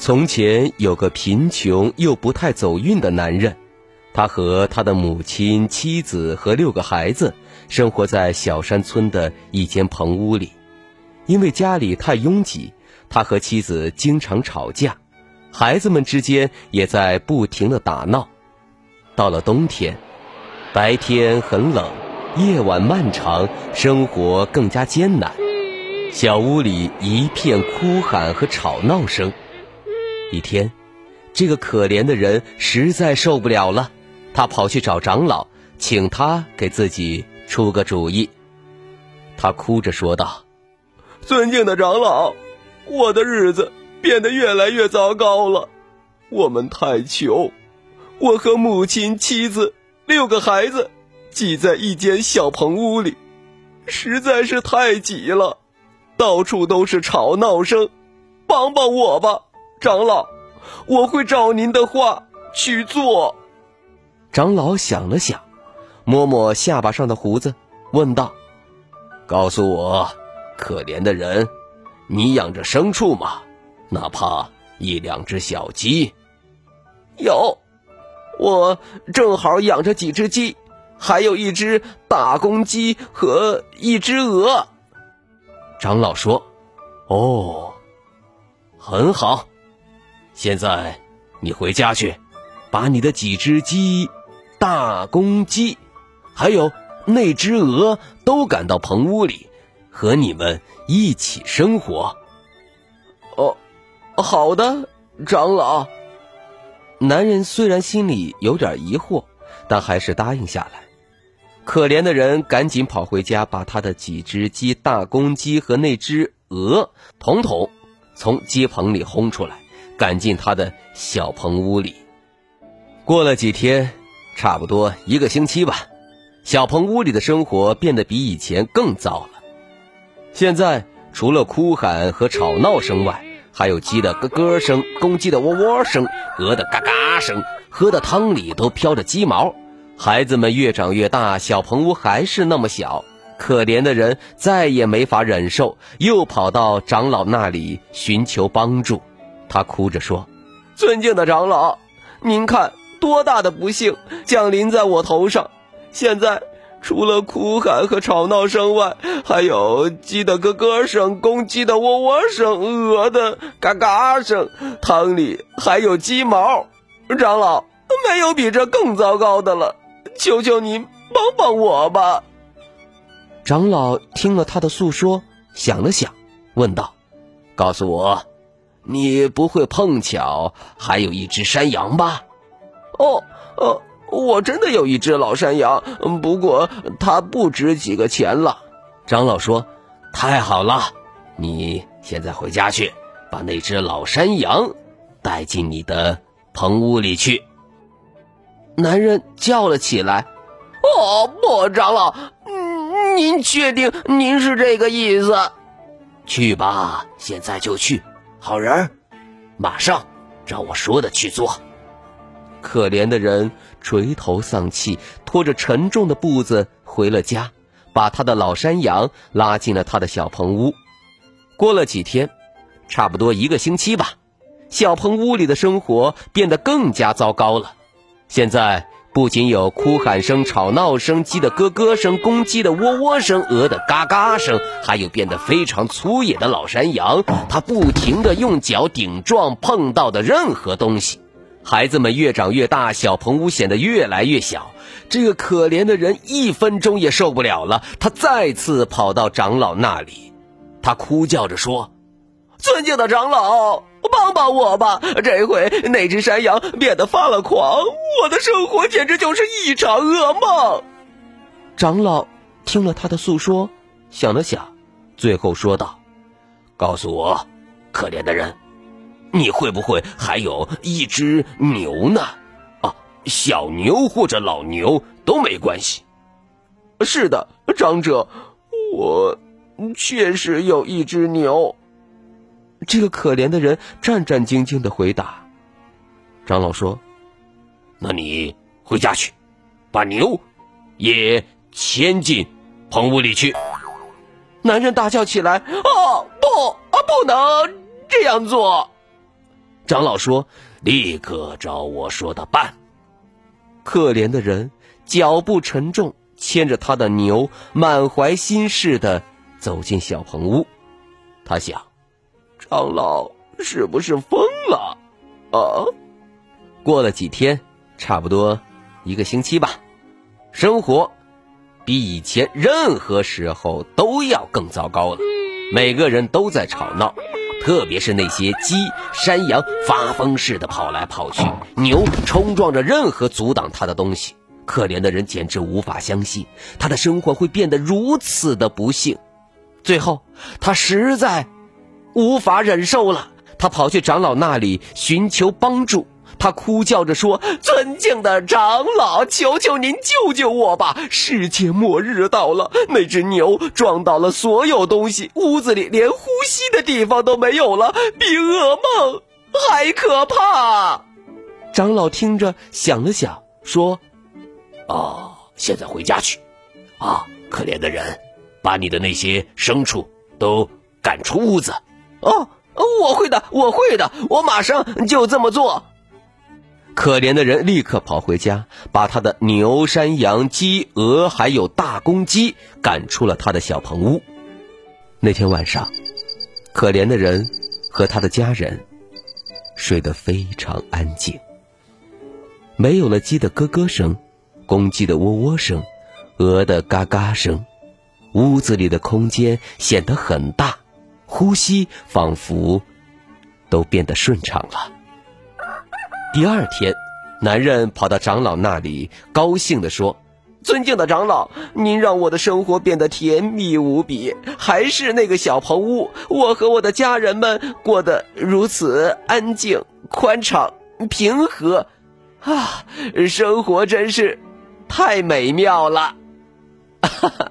从前有个贫穷又不太走运的男人，他和他的母亲、妻子和六个孩子生活在小山村的一间棚屋里。因为家里太拥挤，他和妻子经常吵架，孩子们之间也在不停的打闹。到了冬天，白天很冷，夜晚漫长，生活更加艰难。小屋里一片哭喊和吵闹声。一天，这个可怜的人实在受不了了，他跑去找长老，请他给自己出个主意。他哭着说道：“尊敬的长老，我的日子变得越来越糟糕了。我们太穷，我和母亲、妻子、六个孩子挤在一间小棚屋里，实在是太挤了，到处都是吵闹声。帮帮我吧！”长老，我会照您的话去做。长老想了想，摸摸下巴上的胡子，问道：“告诉我，可怜的人，你养着牲畜吗？哪怕一两只小鸡？”有，我正好养着几只鸡，还有一只大公鸡和一只鹅。长老说：“哦，很好。”现在，你回家去，把你的几只鸡、大公鸡，还有那只鹅都赶到棚屋里，和你们一起生活。哦，好的，长老。男人虽然心里有点疑惑，但还是答应下来。可怜的人赶紧跑回家，把他的几只鸡、大公鸡和那只鹅统统从鸡棚里轰出来。赶进他的小棚屋里。过了几天，差不多一个星期吧，小棚屋里的生活变得比以前更糟了。现在除了哭喊和吵闹声外，还有鸡的咯咯声、公鸡的喔喔声、鹅的嘎嘎声，喝的汤里都飘着鸡毛。孩子们越长越大，小棚屋还是那么小。可怜的人再也没法忍受，又跑到长老那里寻求帮助。他哭着说：“尊敬的长老，您看多大的不幸降临在我头上！现在除了哭喊和吵闹声外，还有鸡的咯咯声、公鸡的喔喔声、鹅的嘎嘎声，汤里还有鸡毛。长老，没有比这更糟糕的了，求求您帮帮我吧！”长老听了他的诉说，想了想，问道：“告诉我。”你不会碰巧还有一只山羊吧？哦，呃，我真的有一只老山羊，不过它不值几个钱了。长老说：“太好了，你现在回家去，把那只老山羊带进你的棚屋里去。”男人叫了起来：“哦，不，长老，您确定您是这个意思？去吧，现在就去。”好人，马上照我说的去做。可怜的人垂头丧气，拖着沉重的步子回了家，把他的老山羊拉进了他的小棚屋。过了几天，差不多一个星期吧，小棚屋里的生活变得更加糟糕了。现在。不仅有哭喊声、吵闹声、鸡的咯咯声、公鸡的喔喔声、鹅的嘎嘎声，还有变得非常粗野的老山羊，它不停地用脚顶撞碰到的任何东西。孩子们越长越大，小棚屋显得越来越小。这个可怜的人一分钟也受不了了，他再次跑到长老那里，他哭叫着说：“尊敬的长老。”帮帮我吧！这回那只山羊变得发了狂，我的生活简直就是一场噩梦。长老听了他的诉说，想了想，最后说道：“告诉我，可怜的人，你会不会还有一只牛呢？啊，小牛或者老牛都没关系。是的，长者，我确实有一只牛。”这个可怜的人战战兢兢的回答。长老说：“那你回家去，把牛也。”牵进棚屋里去！男人大叫起来：“哦，不啊，不能这样做！”长老说：“立刻照我说的办。”可怜的人脚步沉重，牵着他的牛，满怀心事的走进小棚屋。他想：“长老是不是疯了？”啊！过了几天，差不多一个星期吧，生活。比以前任何时候都要更糟糕了，每个人都在吵闹，特别是那些鸡、山羊发疯似的跑来跑去，牛冲撞着任何阻挡他的东西。可怜的人简直无法相信，他的生活会变得如此的不幸。最后，他实在无法忍受了，他跑去长老那里寻求帮助。他哭叫着说：“尊敬的长老，求求您救救我吧！世界末日到了，那只牛撞倒了所有东西，屋子里连呼吸的地方都没有了，比噩梦还可怕。”长老听着想了想，说：“哦，现在回家去。啊，可怜的人，把你的那些牲畜都赶出屋子。哦，我会的，我会的，我马上就这么做。”可怜的人立刻跑回家，把他的牛、山羊、鸡、鹅，还有大公鸡赶出了他的小棚屋。那天晚上，可怜的人和他的家人睡得非常安静，没有了鸡的咯咯声，公鸡的喔喔声，鹅的嘎嘎声。屋子里的空间显得很大，呼吸仿佛都变得顺畅了。第二天，男人跑到长老那里，高兴地说：“尊敬的长老，您让我的生活变得甜蜜无比，还是那个小棚屋，我和我的家人们过得如此安静、宽敞、平和，啊，生活真是太美妙了！”哈哈。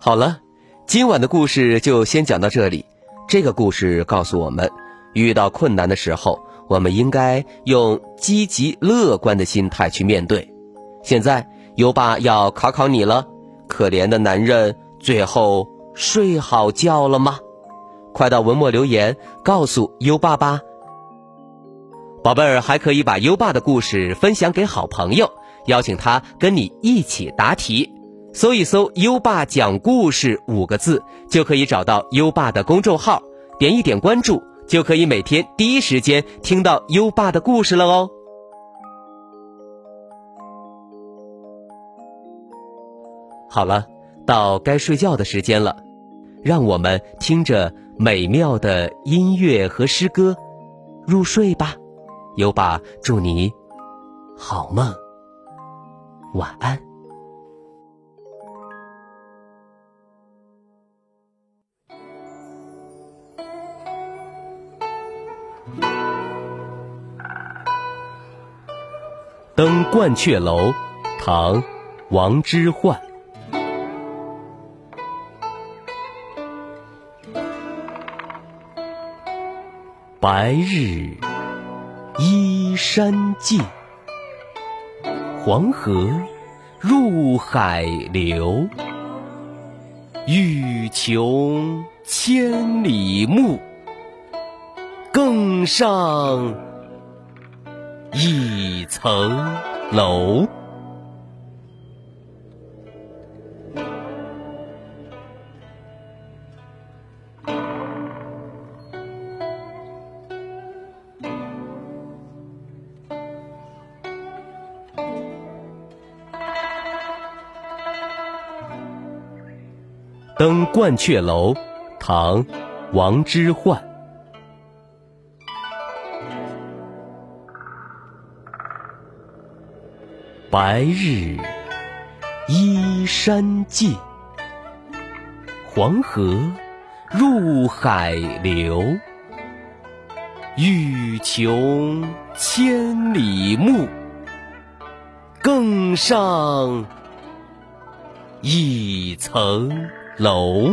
好了，今晚的故事就先讲到这里。这个故事告诉我们，遇到困难的时候，我们应该用积极乐观的心态去面对。现在，优爸要考考你了：可怜的男人最后睡好觉了吗？快到文末留言告诉优爸吧。宝贝儿，还可以把优爸的故事分享给好朋友，邀请他跟你一起答题。搜一搜“优爸讲故事”五个字，就可以找到优爸的公众号，点一点关注，就可以每天第一时间听到优爸的故事了哦。好了，到该睡觉的时间了，让我们听着美妙的音乐和诗歌入睡吧。优爸祝你好梦，晚安。登鹳雀楼，唐·王之涣。白日依山尽，黄河入海流。欲穷千里目，更上。一层楼，登鹳雀楼，唐·王之涣。白日依山尽，黄河入海流。欲穷千里目，更上一层楼。